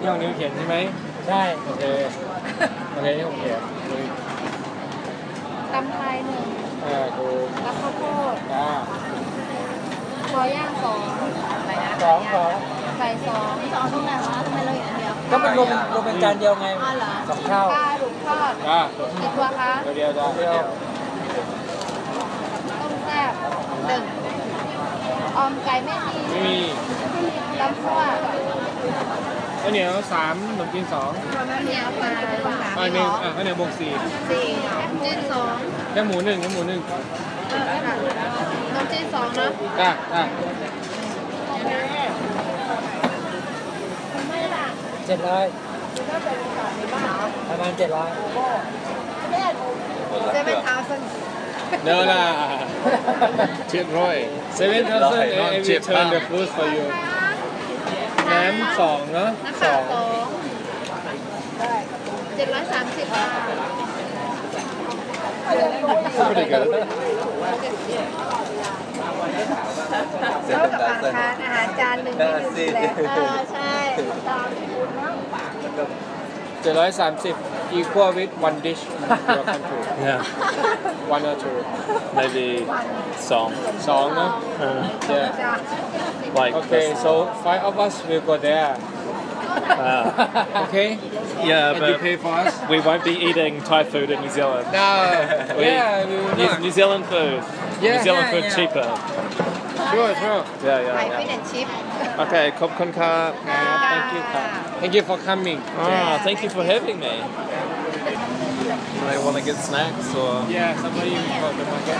ที่ของนิวเขียนใช่ไหมใช่โอเคโอเคที่ผมเขียนตำไทยหนึ่งเออดูแล้วข้าวโพดอ่าคอย่างสองอะไรนะสองสองไก่สองสองตรงไหนวะทำไมเราอย่างเดียวก็มันรวมรวมเป็นจานเดียวไงอ๋อเหรอสองเท่าปลาดุกทอดอ่ากี่ตัวคะเดียวเดียวเดียวต้มแซ่บหนึ่งออมไก่ไม่มีไม่มีลำคั่ว ข้าวเหนียวสามขนมจีนสองข้าวเหนียวปลาสามอ่าหนึ่งอ่าข้าวเหนียวบวกสี่สี่จีนสองแค่หมูหนึ่งแค่หมูหนึ่งเออค่ะนมจีนสองเนาะอะอะเจ็ดร้อยประมาณเจ็ดร้อยเซเว่นทาวเซนเดี๋ยวนะเจ็ดร้อย seven thousand and I will turn the food for you ามสองเนาะสองเจ็ดร้อยสามสิบบาท่ไเกินแล้วกับร้านค้าอาหารจานหนึ่งไม่ถึงแล้วเออใช่ตามที่คุณมาก 730 equal with one dish in your country Yeah, one or two maybe song. song no? Uh, yeah like okay this. so five of us will go there Uh, okay yeah, and you pay for us we won't be eating Thai food in New Zealand. no We- yeah we will New, not New Zealand food. Yeah, New Zealand yeah, food yeah. cheaper. sure sure Yeah, yeah. Thai fish and chip. นชิพ yeah. Okay, Kop Kon Ka. ครับ thank you ครับ thank you for coming Ah, thank you for having me. I want to get snacks or. yeah somebody from the market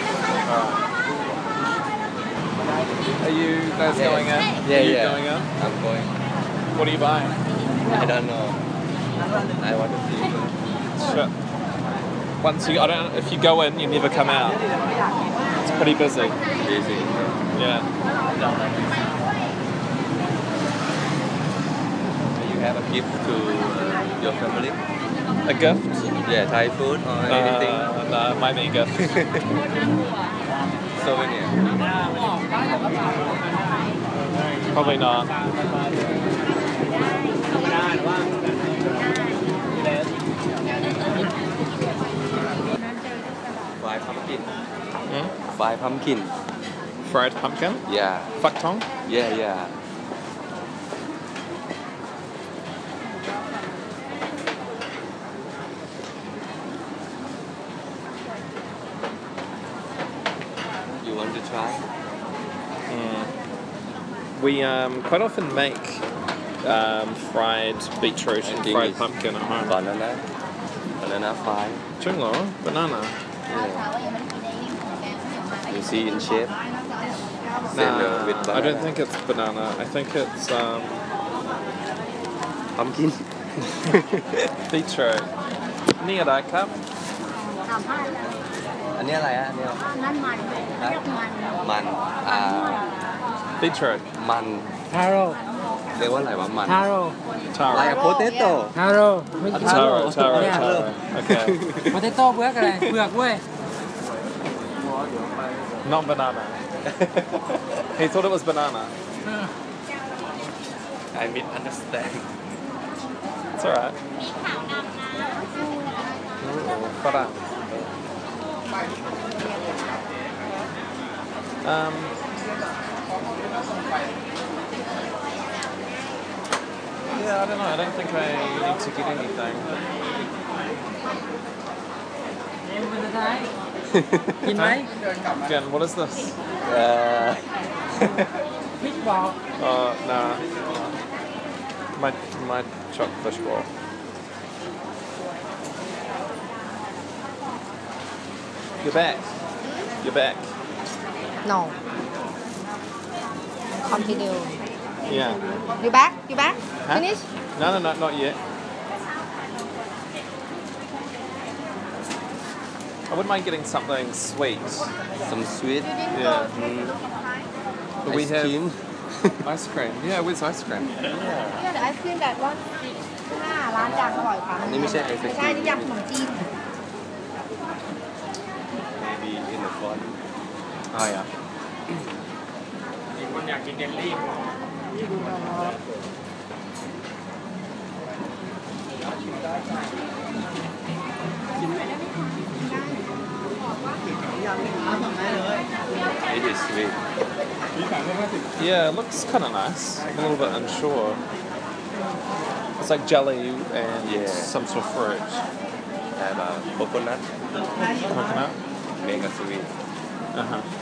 Are you guys going out? Yeah, Are you yeah. going out? I'm going. What are you buying? I don't know. I want to see. Sure. Once you, I don't. If you go in, you never come out. It's pretty busy. Busy. Yeah. Have a gift to uh, your family? A gift? Yeah, Thai food or anything? Uh, my main gift. Souvenir. Probably not. Fried pumpkin. Hmm? Fried pumpkin. Fried pumpkin? Yeah. Fuck tong? Yeah, yeah. You want to try? We um, quite often make um, fried beetroot I and think fried it's pumpkin at home. Banana. Banana fry. Chunglo, banana. Yeah. You see in shape? Same with Nah, I don't banana. think it's banana. I think it's um, Pumpkin. beetroot. นี่อะไรครับ สามห้า อันนี้อะไรอ่ะอันนี้ นั่นมัน เรียกมัน มันอ่า beetroot มัน ทาโร่ เรียกว่าอะไรวะมัน ทาโร่ taro ลายโพเตโต้ ทาโร่ไม่ใช่ทาโร่ taro taro เนี่ย taro okay โปเตโต้เปลือกอะไรเปลือกเว้ย not banana he thought it was banana I misunderstand it's alright ฝรั่ง Um, yeah, I don't know. I don't think I need to get anything. you know? Jen, what is this? Uh, oh, no. My, my chuck fish ball. You're back. You're back. no continue Yeah. you back you back Huh? finish No, no, no, not yet. I wouldn't mind getting something sweet. some sweet Yeah. But we ice have cream ice cream. Yeah, where's ice cream? yeah the ice cream that one หน้าร้านดังอร่อยค่ะ อันนี้ไม่ใช่ไอศ ไม่ ค ใช่ รีม นี่ยำขนมจีน maybe in the front Oh yeah. It is sweet. Yeah, it looks kind of nice. I'm a little bit unsure. It's like jelly and yeah. some sort of fruit. And uh, coconut. Coconut? Mega sweet. Uh huh.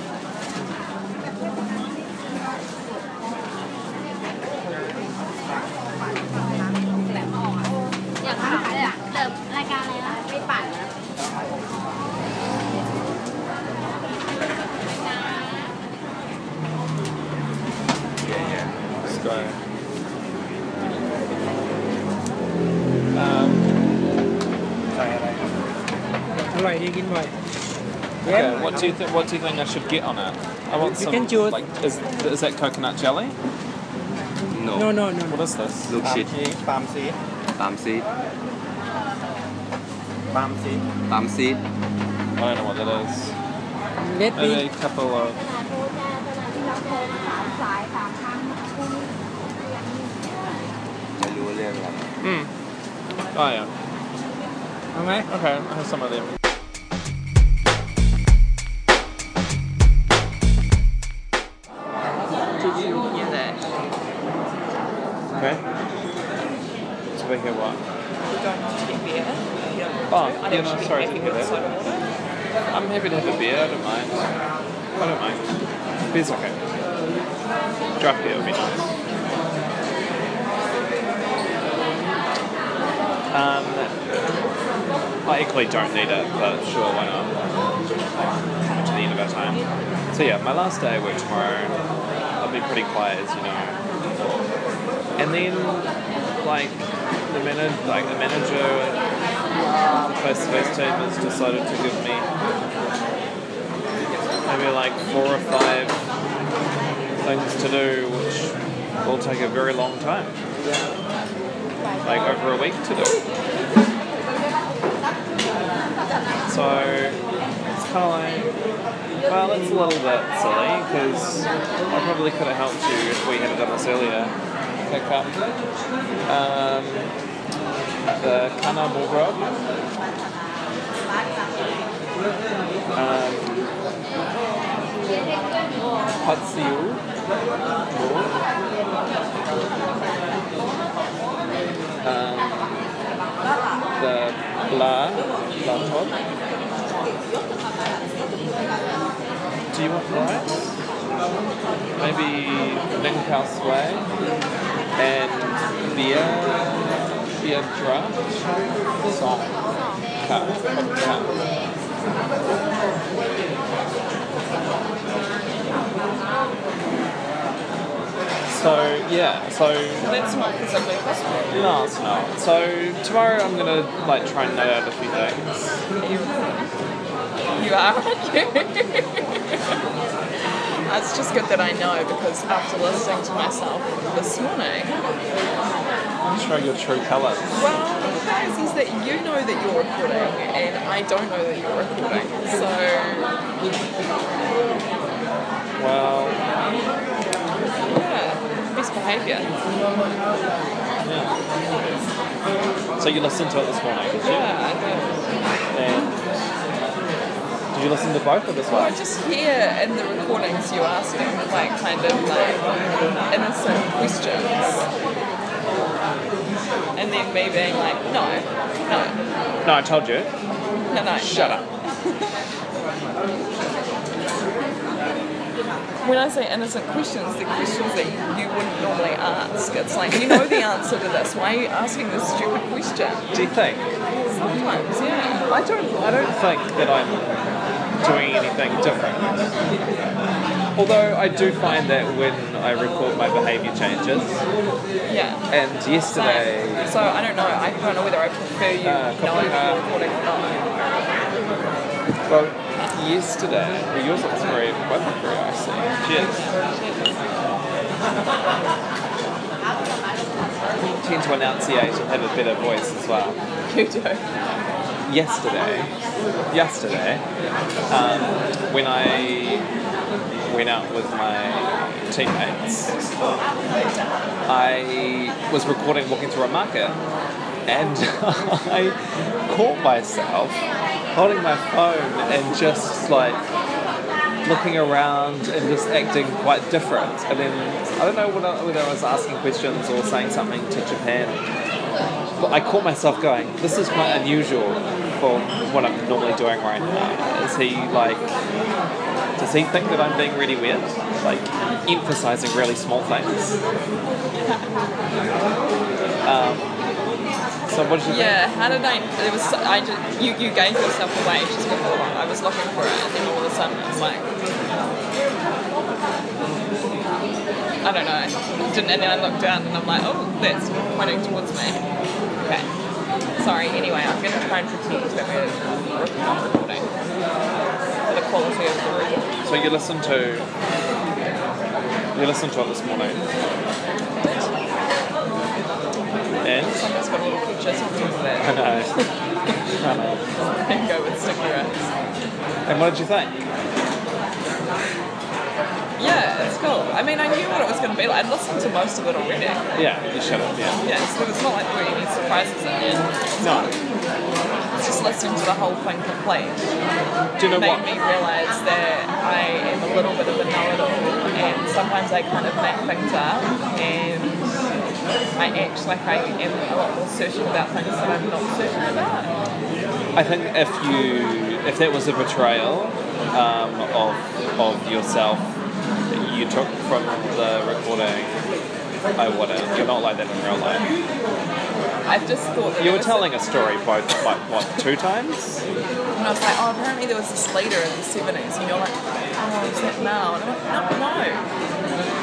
you can buy. Yeah. What do you think? What do you think I should get on it? I want you some. can choose. Like, is, is that coconut jelly? No. No, no, no. What is this? Look shit. Palm seed. Palm seed. Palm seed. Palm seed. I don't know what that is. Let Maybe me. A couple of. Mm. Oh yeah. Okay. Okay, I have some of them. Yeah, no, sorry, happy didn't hear soda. I'm happy to have a beer. I don't mind. I don't mind. Beer's okay. Draft beer would be nice. Um, I equally don't need it, but sure, why not? Coming to the end of our time. So yeah, my last day at work tomorrow. I'll be pretty quiet, as you know. And then, like, the manager, like the manager the face-to-face team has decided to give me maybe like four or five things to do, which will take a very long time. Like over a week to do. So it's kind of like, well, it's a little bit silly because I probably could have helped you if we had done this earlier. Pick up um, the kana grub. Um. Um, the bla, bla top. Do you want rice? Maybe Ninkau sway and beer, draft, song, cup, cup. So yeah, so That's not possible. no, it's not. So tomorrow I'm gonna like try and note out a few things. You are, you? It's just good that I know because after listening to myself this morning, Show your true colours. well, the thing is, is that you know that you're recording and I don't know that you're recording. So, Well, yeah, best behaviour. yeah. So you listened to it this morning, did you? Yeah, I do. And did you listen to both of this Well, I just hear in the recordings you asking like kind of like innocent questions. And then me being like, no, no, No, I told you. no, no. Shut no. up. When I say innocent questions, the questions that you wouldn't normally ask. It's like, you know the answer to this. Why are you asking this stupid question? Do you think? Sometimes, yeah. I don't. I don't think that I'm doing anything different. Although I do find that when I record my behaviour changes, Yeah. and yesterday, So I don't know. I don't know whether I prefer you Uh, knowing uh, recording or not. well, yesterday, well, yours looks very, well, not very icy. Cheers. Tend to enunciate and have a better voice as well. You do. Yesterday, yesterday, um, when I went out with my teammates, I was recording walking through a market, and I caught myself holding my phone and just like looking around and just acting quite different. And then I don't know whether, whether I was asking questions or saying something to Japan. But I caught myself going, this is quite unusual for what I'm normally doing right now. Is he like, does he think that I'm being really weird? Like, emphasizing really small things? Um, so what did you Yeah, how did I? It was I just you you gave yourself away just before I was looking for it, and then all of a sudden it's like I don't know. Didn't and then I looked down and I'm like, oh, that's pointing towards me. Okay. Sorry. Anyway, I'm gonna try and pretend that we're not recording for the quality of the think? So you listened to, you listened to it this morning. And? Someone's got a little picture over I know. I know. And go with sticky rice. And what did you think? Yeah, it's cool. I mean, I knew what it was going to be like. I'd listened to most of it already. Yeah, you should have, yeah. Yeah, so it's not like there were any surprises at the end. No. It's just listening to the whole thing complete Do you know made what? me realise that I am a little bit of a know-it-all, and sometimes I kind of make things up, and I act like I am a lot more certain about things that I'm not certain about. I think if you if that was a betrayal um, of of yourself you took from the recording, I wouldn't. You're not like that in real life. I've just thought that You were telling a story both like what two times? And I was like, oh, apparently there was this leader in the 70s. And you're like, oh, is that Mao? And I'm like, no,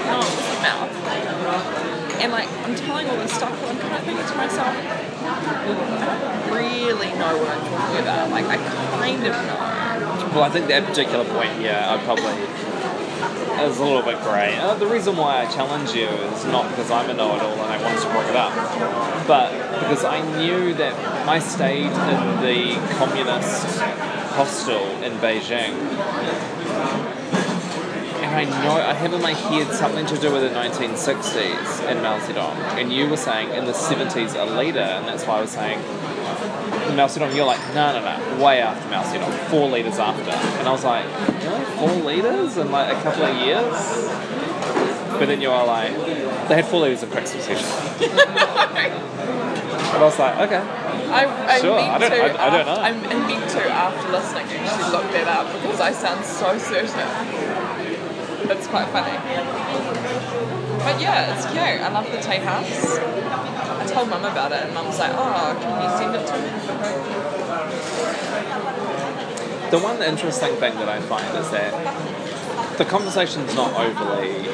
no. No, it wasn't Mao. And like, I'm telling all this stuff, but I'm kind of thinking to myself, I don't really know what I'm talking about. Like, I kind of know. Well, I think that particular point, yeah, I probably is a little bit grey. Uh, the reason why I challenge you is not because I'm a know-it-all and I wanted to bring it up, but because I knew that I stayed in the communist hostel in Beijing, and I know I had in my head something to do with the 1960s and Mao Zedong, and you were saying in the 70s a leader, and that's why I was saying Mao Zedong, you're like, no, no, no, way after Mao Zedong, four leaders after. And I was like, really? Four leaders in like a couple of years? But then you are like, they had four leaders in quick succession. And I was like, okay. I, I Sure, meant I don't- to, I- I don't know. I, I meant to after listening actually look that up because I sound so certain. It's quite funny. But yeah, it's cute. I love the tea house. I told mum about it and mum's like, oh, can you send it to me? The one interesting thing that I find is that the conversation's not overly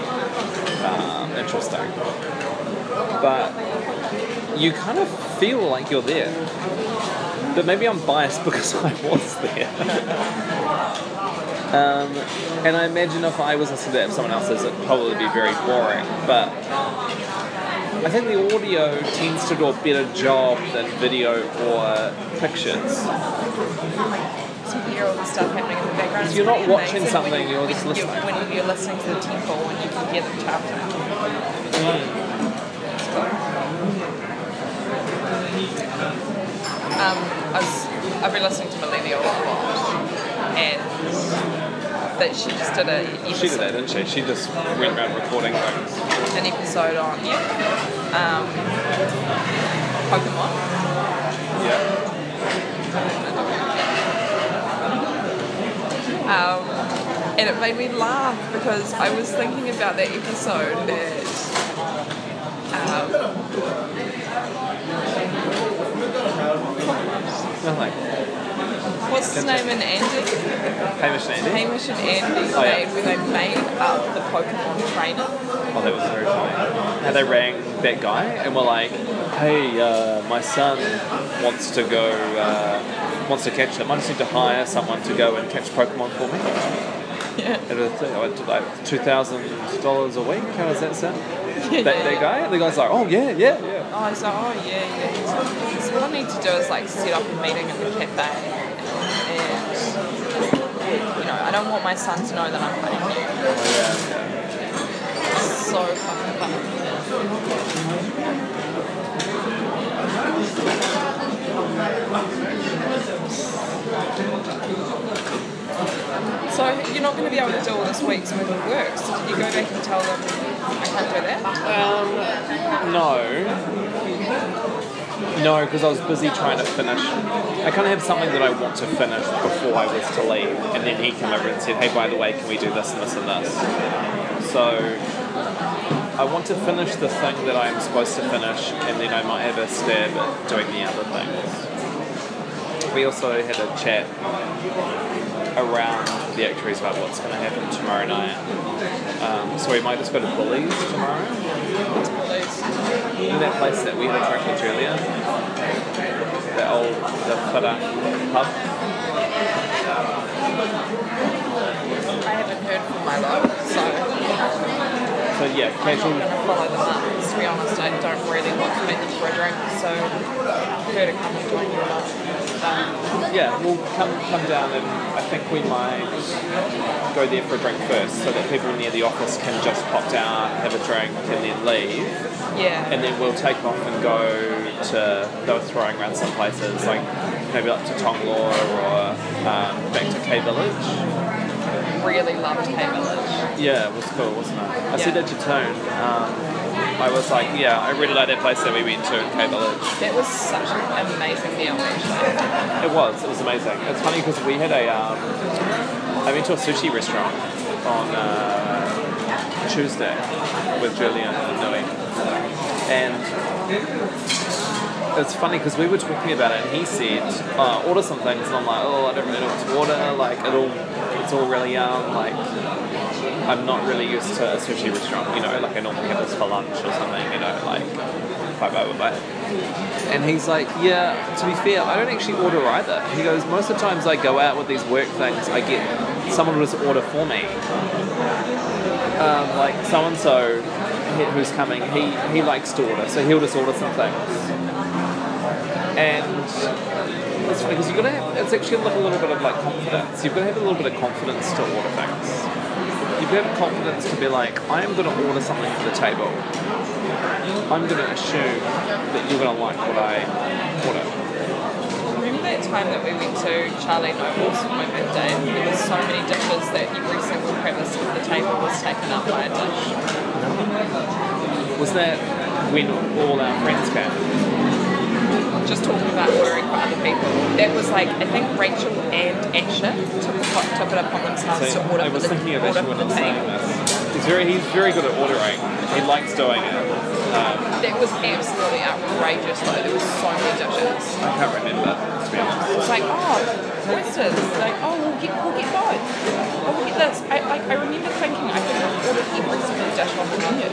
um, interesting, but you kind of feel like you're there. But maybe I'm biased because I was there. Um, and I imagine if I was listening to that of someone else's, it'd probably be very boring. But I think the audio tends to do a better job than video or pictures. To hear all the stuff happening in the background. You're not watching something, you- you're when just listening. When you're listening to the temple when you can hear them chanting. Um, I was, I've been listening to Millennial a lot, and that she just did a episode, She did that, didn't she? She just went around recording things. an episode on yeah, um, Pokemon. Yeah. Um, and it made me laugh because I was thinking about that episode that um, Nothing. What's his name in Andy? Hamish and Andy. Hamish and Andy Oh, yeah. made where they made up the Pokemon trainer. Oh, that was very funny. How they rang that guy and were like, "Hey, uh, my son wants to go, uh, wants to catch them. I just need to hire someone to go and catch Pokemon for me." Yeah. It was I went to like two thousand dollars a week. How does that sound? That, that guy? The guy's like, "Oh yeah, yeah, yeah." Oh, I was like, oh yeah, yeah. So what I need to do is like set up a meeting in the cafe, and you know, I don't want my son to know that I'm paying you. So fucking funny. So you you're not going to be able to do all this week, so it works. So did you go back and tell them I can't do that? Um, no. No, because I was busy trying to finish. I kind of have something that I want to finish before I was to leave, and then he came over and said, "Hey, by the way, can we do this and this and this?" So I want to finish the thing that I am supposed to finish, and then I might have a stab at doing the other things. We also had a chat around the actuaries about what's going to happen tomorrow night. Um, so we might just go to Bullies tomorrow. You know that place that we had a drink with Julia? The old, the Footer pub? I haven't heard from my love, so So yeah, I'm not going to follow them up. To be honest, I don't really want to meet them for a drink, so her to come and join you. Um, Yeah, we'll come come down and I think we might go there for a drink first so that people near the office can just pop down, have a drink and then leave. yeah. And then we'll take off and go to, they were throwing around some places, like maybe up to Tonglor or um, back to K Village. Really loved K Village. Yeah, it was cool, wasn't it? I said that to Tone. Um, I was like, yeah, I really like that place that we went to in K Village. That was such an amazing meal, actually. It was, it was amazing. It's funny because we had a, um, I went to a sushi restaurant on uh, Tuesday with Julian and Nui. And it's funny because we were talking about it and he said, uh, order some things and I'm like, oh, I don't really know what to order. Like, it all, it's all really um, Like, I'm not really used to a sushi restaurant, you know, like I normally have this for lunch or something, you know, like, blah, blah, blah, blah. And he's like, yeah, to be fair, I don't actually order either. He goes, most of the times I go out with these work things, I get someone will just order for me. Um, like so and so who's coming, he, he likes to order, so he'll just order some things. And it's funny because you've got to have, it's actually like a little bit of like confidence. You've got to have a little bit of confidence to order things. You've got to have confidence to be like, I am going to order something for the table. I'm going to assume that you're going to like what I order. Remember that time that we went to Charlie Noble's for my birthday? There was so many dishes that every single crevice of the table was taken up by a dish. Was that when all our friends came? Just talking about ordering for other people. That was like, I think Rachel and Asher took, it upon- took it upon themselves So to order I for the, thinking of order for when the I was saying this. He's very, he's very good at ordering. He likes doing it. Um, That was absolutely outrageous though. There was so many dishes. I can't remember, to be honest. It's like, oh, oysters. Like, oh, we'll get, we'll get both. Oh, we'll get this. I, like, I remember thinking I could have ordered every single dish on the menu.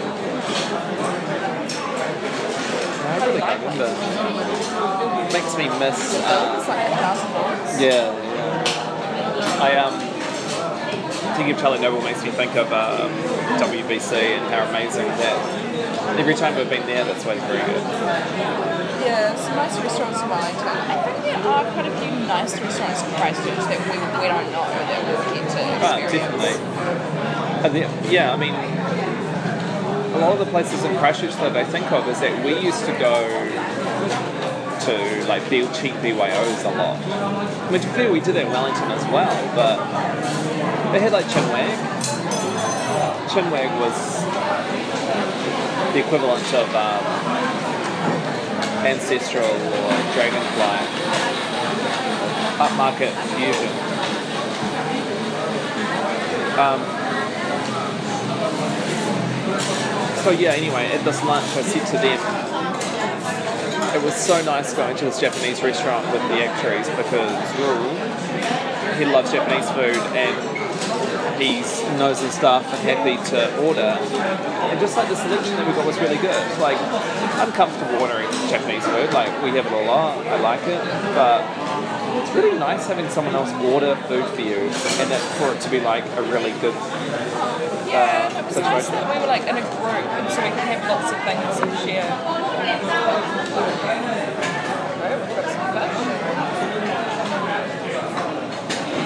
I really can't remember. Makes me miss. Uh, was like a thousand dollars. yeah, yeah. I um, thinking of Charlie Noble makes me think of um, WBC and how amazing that. Every time we've been there, that's always very good. Yeah, some nice restaurants in Wellington. I think there are quite a few nice restaurants in Christchurch that we, we don't know that we'll get to Ah, experience. definitely. And the, yeah, I mean, a lot of the places in Christchurch that I think of is that we used to go to like B- cheap BYOs a lot. I mean, to fair, we did in Wellington as well, but they had like Chinwag. Chinwag was the equivalent of um, Ancestral or Dragonfly. Upmarket fusion. Um, so yeah, anyway, at this lunch I said to them, it was so nice going to this Japanese restaurant with the actuaries because Rule, he loves Japanese food and he knows his stuff and happy to order. And just like the selection that we got was really good. Like, I'm comfortable ordering Japanese food, like we have it a lot, I like it, but it's really nice having someone else order food for you and for it to be like a really good Yeah, uh, it was nice that we were like in a group and so we could have lots of things and share. Oh, we've got some fish.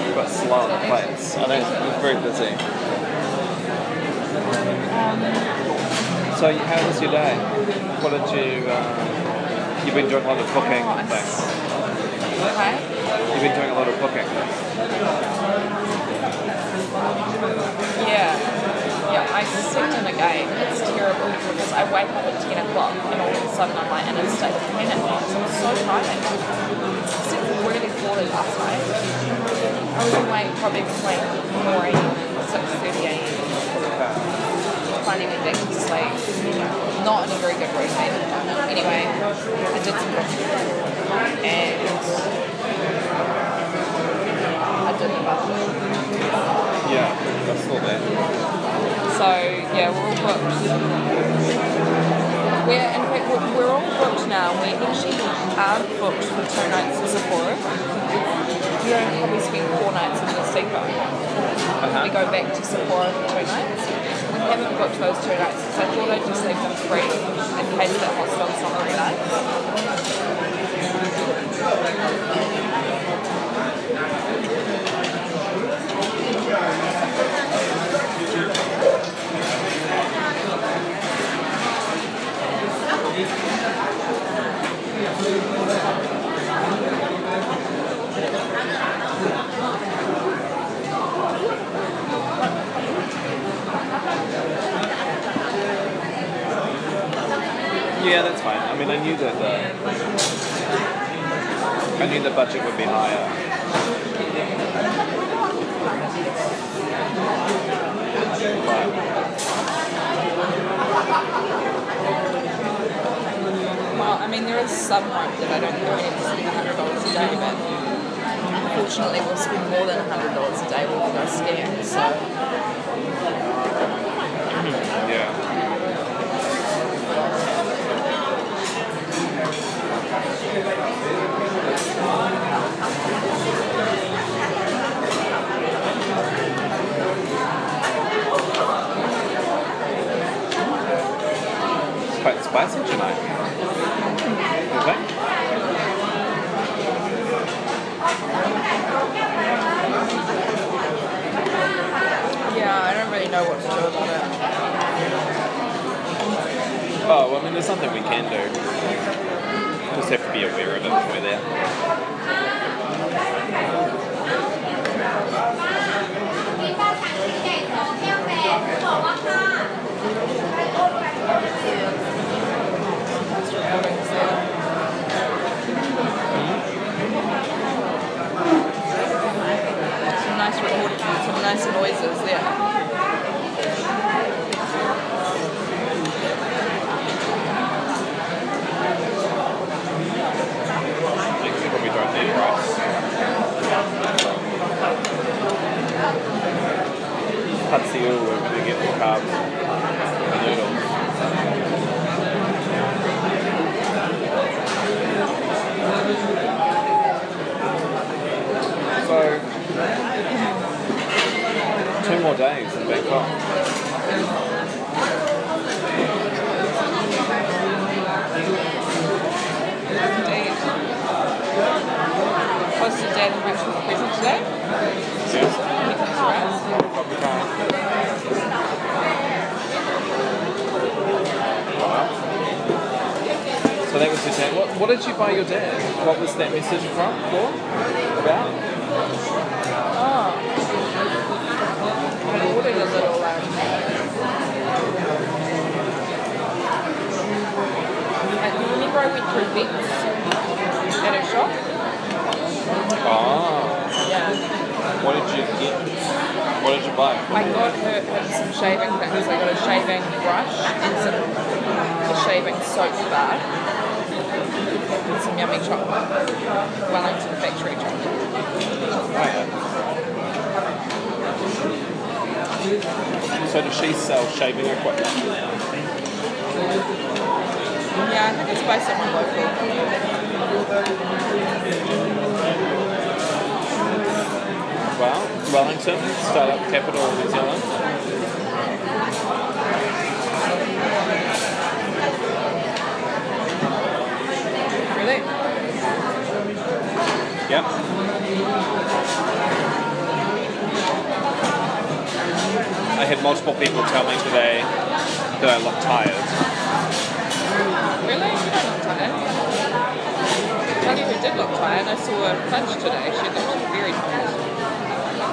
We've slow on plates. I know it's very busy. So how was your day? What did you? Uh, you've been doing a lot of cooking and things. Okay. You've been doing a lot of cooking. Yeah. Yeah, I slept in again. It's terrible because I wake up at 10 o'clock and all of a sudden I'm like in a state of panic. So I'm so tired. I slept really poorly last night. I was awake probably between 4 a.m. and 6.30 a.m. Finding me back sleep. Not in a very good routine. Anyway, I did some cooking and I did the budget. Yeah, I saw that. So yeah, we're all booked. We're in fact we're, we're all booked now. We actually aren't booked for two nights in Sapporo. We only probably spend four nights in Niseko. Uh-huh. We go back to Sapporo for two nights. We haven't booked those two nights because I thought I'd just leave them free in case that hostel's not very nice. Yeah, that's fine. I mean, I knew that the, I knew the budget would be higher. Mean, there is some hope that I don't think I need to spend hundred dollars a day, but unfortunately, we'll spend more than hundred dollars a day when we go skiing. So Yeah. Quite spicy tonight. Yeah, I don't really know what to do about it. Oh, well, I mean, there's something we can do. Just have to be aware of it when we're there. Recordings there. Some nice recording, some nice noises there. Actually, probably don't need rice. Patsil, we're going to get the carbs, the noodles. So, two more days in Bangkok. Indeed. What's the date of which was present today? Seriously? Anything's right. So that was your dad. What, what did you buy your dad? What was that message from? For? About? Oh. I ordered a little um, I you remember I went through Beats at a shop? Oh. Yeah. What did you get? What did you buy? I got her, her some shaving things. I got a shaving brush and some a shaving soap bar. And some yummy chocolate. Wellington factory chocolate. Oh, yeah. So does she sell shaving equipment? Yeah, I think it's by someone local. Well, Wellington, startup capital of New Zealand. Really? Yep. I had multiple people tell me today that I look tired. Really? You don't look tired. I tell you who did look tired. I saw a punch today. She looked.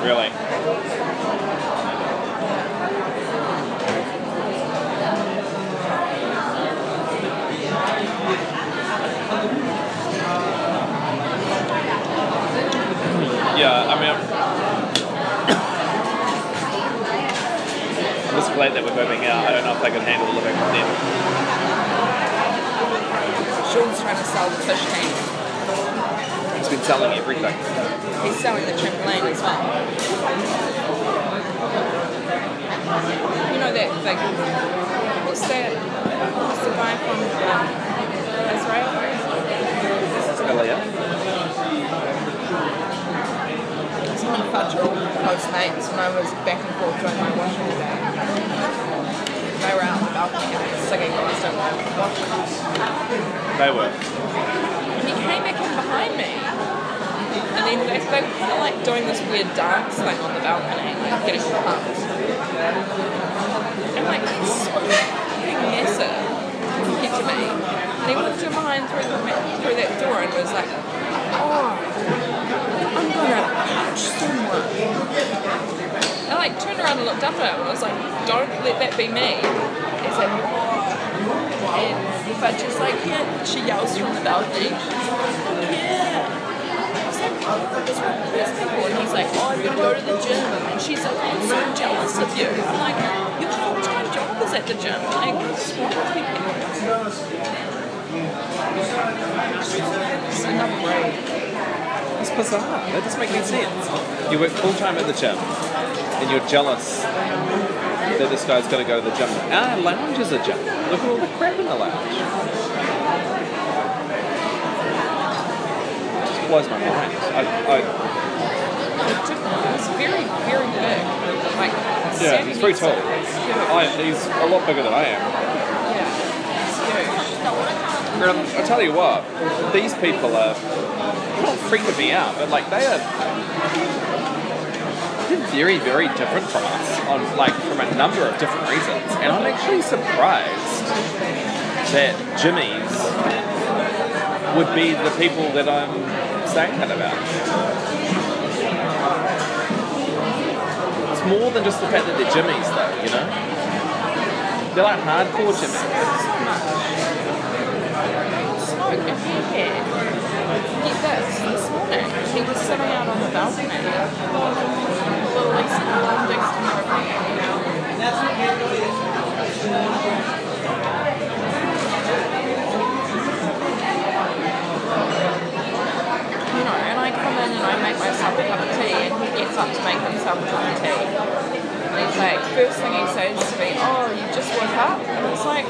Really? Yeah, I mean, I'm just glad that we're moving out. I don't know if I can handle living with them. Sean's trying to sell the fish tank. He's been selling everything. He's selling the trampoline as well. You know that thing? What's that? What's the guy from um, Israel? Earlier. Someone fudge all close mates when I was back and forth doing my washing today. They were out on the balcony and singing while I was doing my. They were. And he came back in behind me. And then they, they were like doing this weird dance thing on the balcony, like getting pumped. And like he's so massive compared to me. And he walked in behind through, the, through that door and was like, oh, I'm gonna punch someone. And I like turned around and looked up at him and I was like, don't let that be me. He's like, and but just like, yeah, she yells from the balcony. Yeah. I was like, oh, what is wrong with these people? And he's like, oh, I'm gonna go to the gym. And she's like, I'm so jealous of you. I'm like, your full-time job is at the gym. Like? It's enough break. It's bizarre. That doesn't make any sense. You work full time at the gym, and you're jealous that this guy's going to go to the gym. Our lounge is a gym. Look at all the crap in the lounge. It blows my mind. I, I, The gym is very, very big. Like, yeah, he's very tall. Yeah. I, he's a lot bigger than I am. It's huge. I tell you what, these people are not freaking me out, but like they are they're very, very different from us on like from a number of different reasons. And I'm actually surprised that Jimmy's would be the people that I'm saying that about. It's more than just the fact that they're Jimmy's though, you know? They're like hardcore if he was sitting out on the balcony know, and I come in and I a cup of tea, and he gets up to make himself a cup of tea. And he's like, first thing he says to me, oh, you just woke up? And it's like,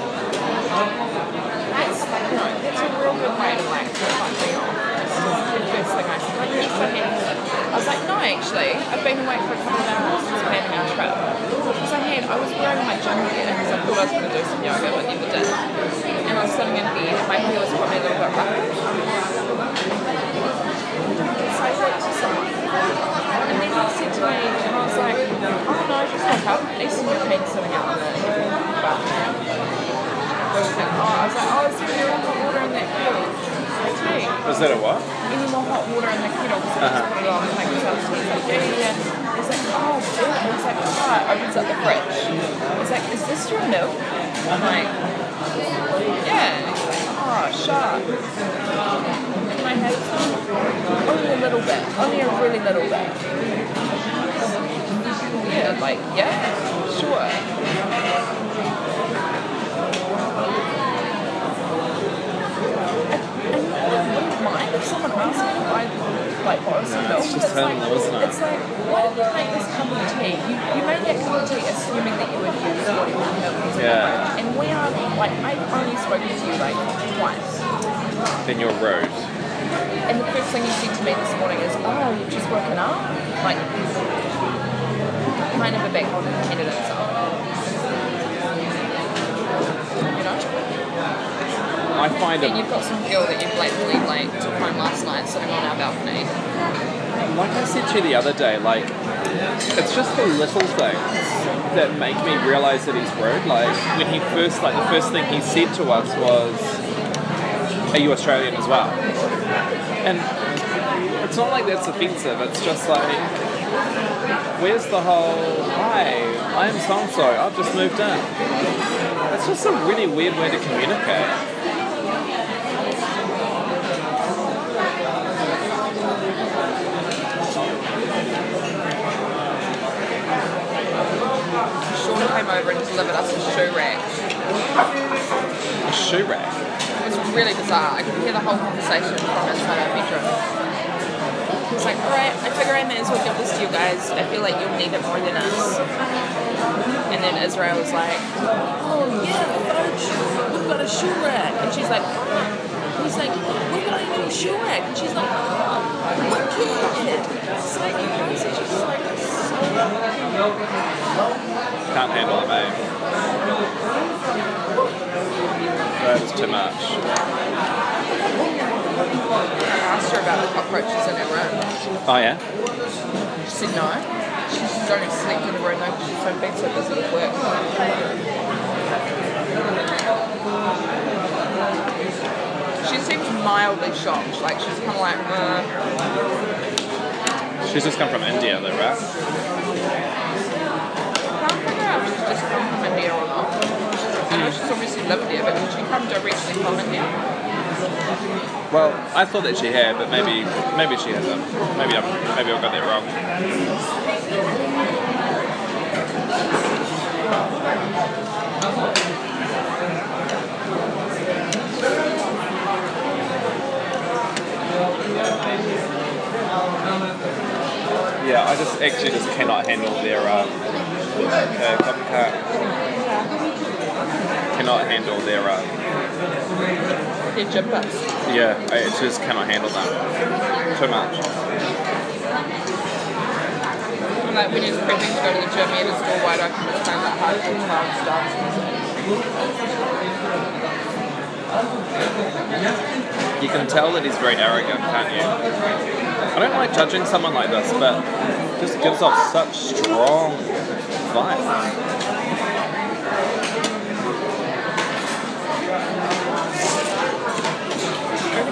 that's, you know, that's a real good way to like off. The first thing I said. Like, yes, I. I was like, no, actually, I've been awake for a couple of hours since planning our trip. Because I had, I was wearing my gym gear because I thought I was going to do some yoga, but never did. And I was sitting in bed, and my hair was probably a little bit ruffled. So I said to someone, and then he said to me, and I was like, oh no, just woke up. Eastern European sitting out on the balcony. I was like, oh, I was like, oh, is there any more hot water in that kettle? Tea. Was that a what? Any more hot water in the kettle? I just put it on and make myself tea. He's like, yeah, yeah, yeah. He's like, oh, good. And he's like, oh, opens up the fridge. He's like, is this your milk? I'm like, yeah. And he's like, oh, sharp. Can I have some? Only a little bit. Only a really little bit. Yeah, like, yeah, sure. wouldn't mind if someone asked me if I like some milk. it's just It's like, terminal, isn't it? It's like, why did you make this cup of tea? You, you made that cup of tea assuming that you would use want milk Yeah. And we are, like, I've only spoken to you, like, once. Then you're rude. And the first thing you said to me this morning is, oh, you've just woken up? Like, kind of a back on candidates are. You know? I find And you've got some girl that you blatantly, like, took home last night sitting on our balcony. like I said to you the other day, like it's just the little things that make me realise that he's rude. Like when he first, like the first thing he said to us was, "Are you Australian as well?" And it's not like that's offensive. It's just like Where's the whole hi? I'm so so. I've just moved in. It's just a really weird way to communicate. Sean came over and delivered us a shoe rack. A shoe rack. Really bizarre. I could hear the whole conversation from inside our bedroom. Was like, alright, I figure I may as well give this to you guys. I feel like you'll need it more than us. And then Israel was like, oh yeah, we've got a we've got a shoe rack. And she's like, he's like, we've got a little shoe rack. And she's like, oh, wicked. It's like, she's like, so Can't handle it, mate. That's too much. I asked her about the cockroaches in her room. Oh yeah. She said no. She's only slept in the room though because she's so been so busy with work. She seems mildly shocked. Like she's kind of like, uh, She's just come from India, though, right? I can't figure out if she's just come from India or not. I obviously here, but did she come directly from India? Well, I thought that she had, but maybe maybe she hasn't. Maybe I'm maybe I got that wrong. Yeah, I just actually just cannot handle their uh, uh. Cannot handle their uh, They're jibbas. yeah, I just cannot handle them too much. And like when he was prepping to go to the gym, had his door wide open, just kind of like hard to tell and stuff. You can tell that he's very arrogant, can't you? I don't like judging someone like this, but just gives off such strong vibes.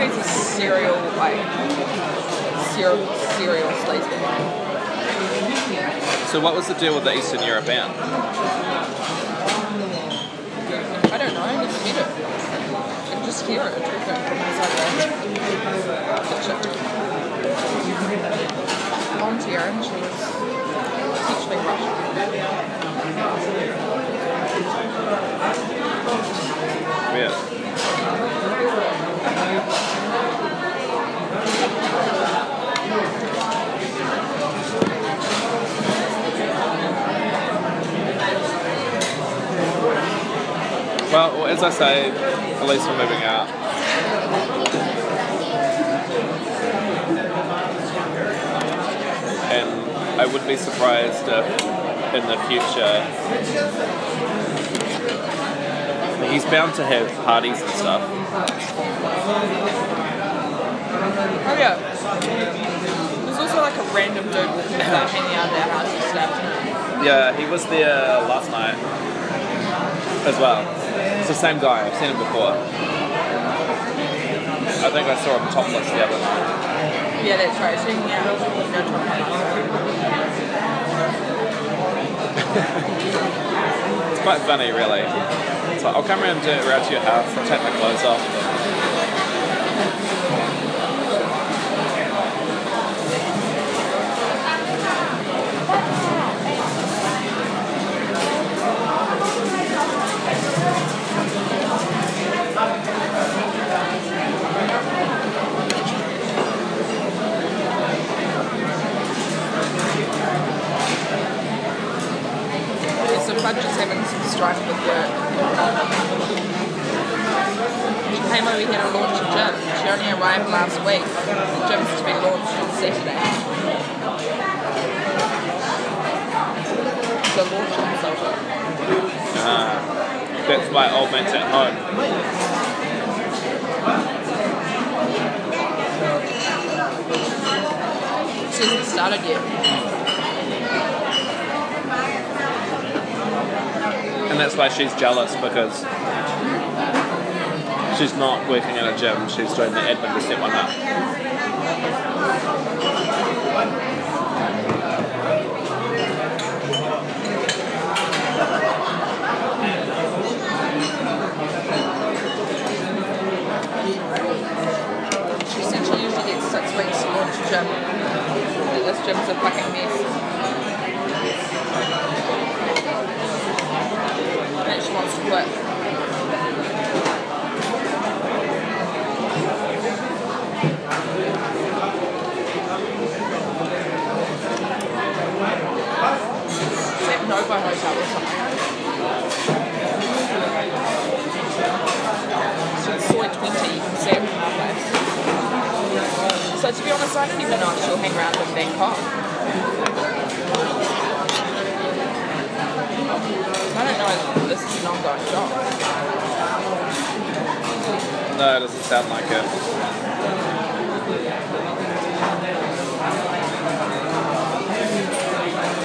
I reckon he's a serial, like, serial sleazeball. So what was the deal with the Eastern European? I don't know, I never met it. I can just hear it talking from inside the kitchen. Mom's here and teaching Russian. Weird. Well, as I say, at least we're moving out. And I would be surprised if in the future he's bound to have parties and stuff. Oh yeah. There's also like a random dude walking out at their house and stuff. Yeah, he was there last night as well. It's the same guy. I've seen him before. I think I saw him topless the other night. Yeah, that's right. So yeah, It's quite funny, really. So I'll come around to, around to your house. I'll take my clothes off. So Fudge having some strife with work. She came over here to launch a gym. She only arrived last week. The gym's to be launched on Saturday. So launch consultant. Uh, that's why old mate's at home. She hasn't started yet. and that's why she's jealous because she's not working in a gym, she's doing the admin to set one up. She said she usually gets six weeks to launch a gym. This gym's a fucking mess. Sound like it.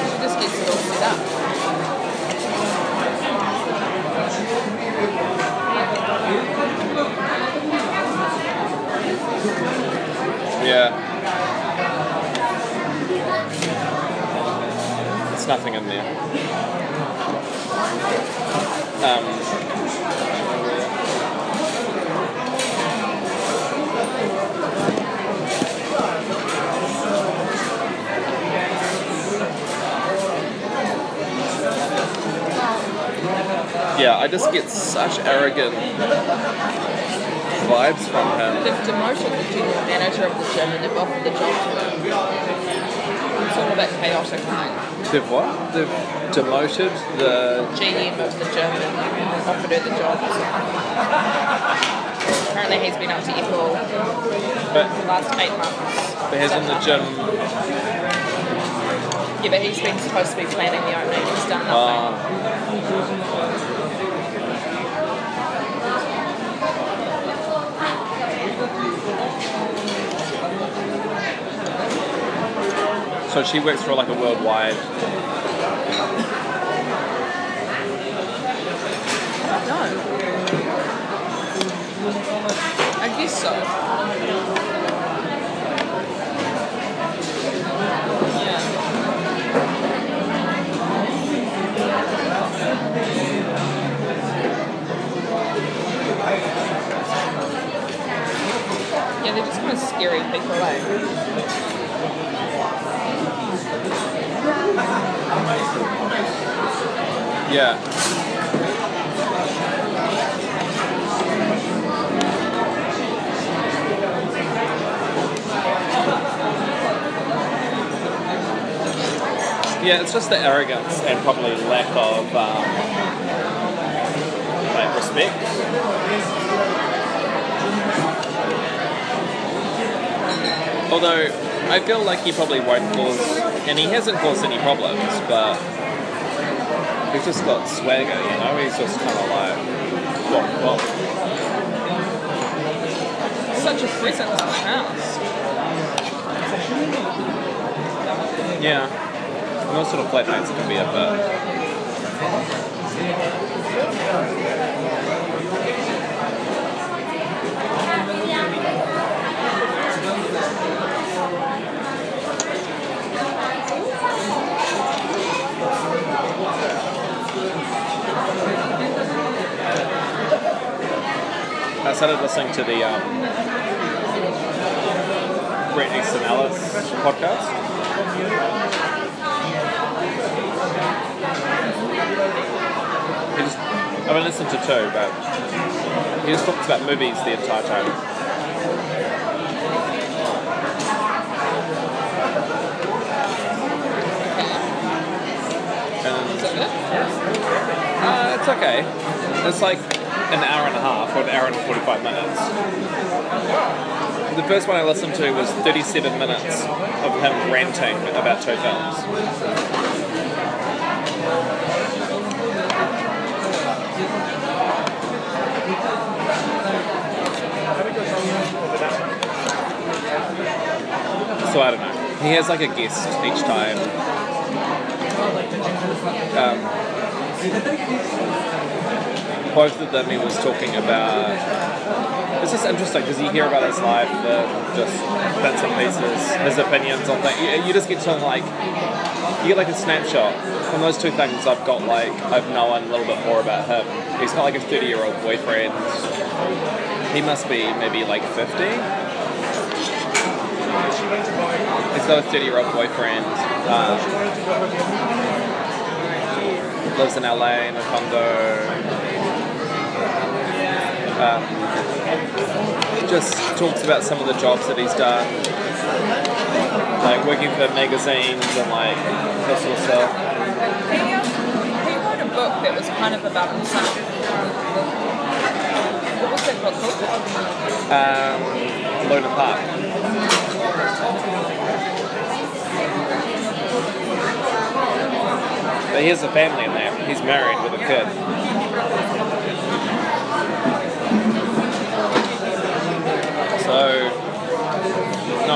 She just gets it all set up. Yeah. There's nothing in there. Um, yeah, I just get such arrogant vibes from him. They've demoted the general manager of the gym and they've offered the job to her. It's all a bit chaotic, right? They've what? They've demoted the. GM of the gym and offered her the job. Apparently he's been up to Apple But, the last eight months. but he's in the gym. Yeah, but he's been supposed to be planning the opening. He's done nothing. Uh, so she works for like a worldwide. no. I guess so. Yeah. They're just kind of scary people, eh? Yeah. Yeah, it's just the arrogance and probably lack of um, like respect. Although I feel like he probably won't cause, and he hasn't caused any problems, but he's just got swagger, you know. He's just kind of like. Such a presence in the house. Yeah. And those sort of flat nights can be a bit. I started listening to the um, Easton podcast. He just, I've only listened to two, but he just talks about movies the entire time. And uh, it's okay. It's like an hour and a half or an hour and 45 minutes. The first one I listened to was 37 minutes of him ranting about two films. So I don't know. He has like a guest each time. Um, of them he was talking about. It's just interesting because you hear about his life, just bits and pieces, his opinions on things. You, you just get to like, you get like a snapshot. From those two things, I've got like, I've known a little bit more about him. He's got like a 30 year old boyfriend. He must be maybe like 50. he's got a 30 year old boyfriend. Um, lives in LA in a condo. Um, just talks about some of the jobs that he's done, like working for magazines and like that sort of stuff. He, um, he wrote a book that was kind of about himself. What was that book called? Um, Lunar Park. But he has a family in there. He's married with a kid.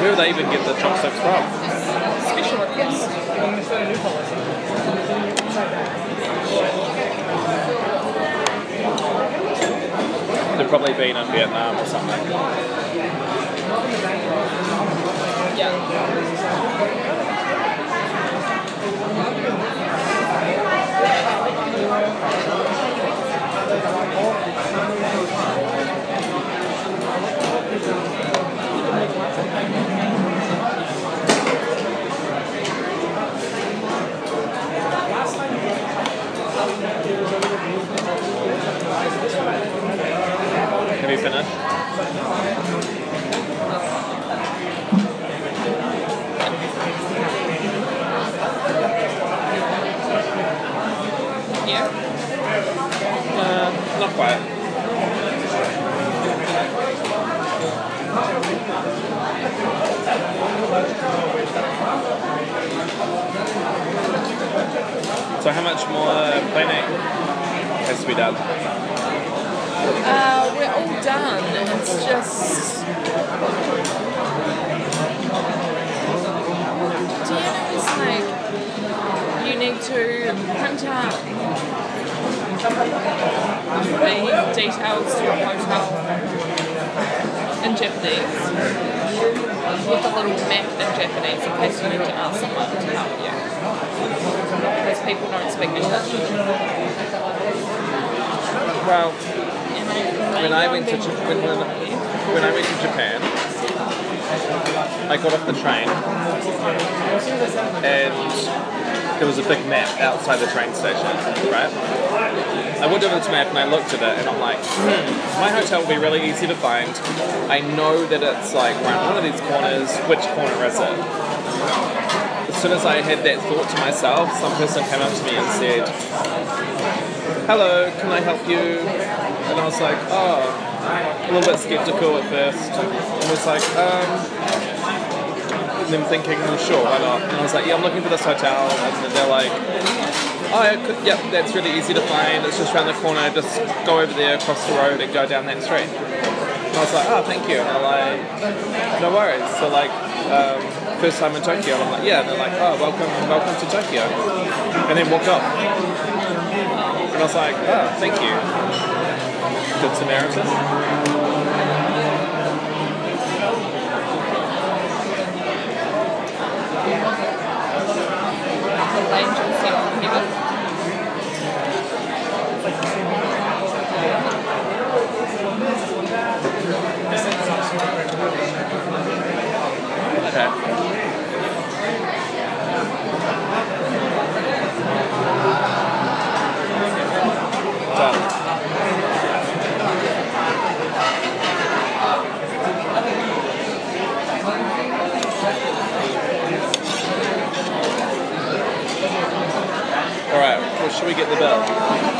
Where do they even get the chopsticks from? Special request. They've probably been in Vietnam or something. Yeah. Have you finished? Yeah. Uh, not quite. So how much more cleaning Uh, we're all done. It's just. Do you know it's like you need to print out the details to your hotel in Japanese with a little map in Japanese in case you need to ask someone to help you. Because people don't speak English. Well, when I went to J- when, when, when I went to Japan, I got off the train and there was a big map outside the train station, right? I went over to the map and I looked at it and I'm like, hmm, my hotel will be really easy to find. I know that it's like around one of these corners. Which corner is it? As soon as I had that thought to myself, some person came up to me and said, hello, can I help you? And I was like, oh, a little bit skeptical at first. And was like, um, and then thinking, well, sure, why not? And I was like, yeah, I'm looking for this hotel. And they're like, oh, yeah, yep, that's really easy to find. It's just around the corner. Just go over there, across the road, and go down that street. And I was like, oh, thank you. And they're like, no worries. So like, um, first time in Tokyo, and I'm like, yeah. And they're like, oh, welcome, welcome to Tokyo. And then walked off. And I was like, oh, thank you. Good Samaritan. Okay. Done. Well, should we get the bill?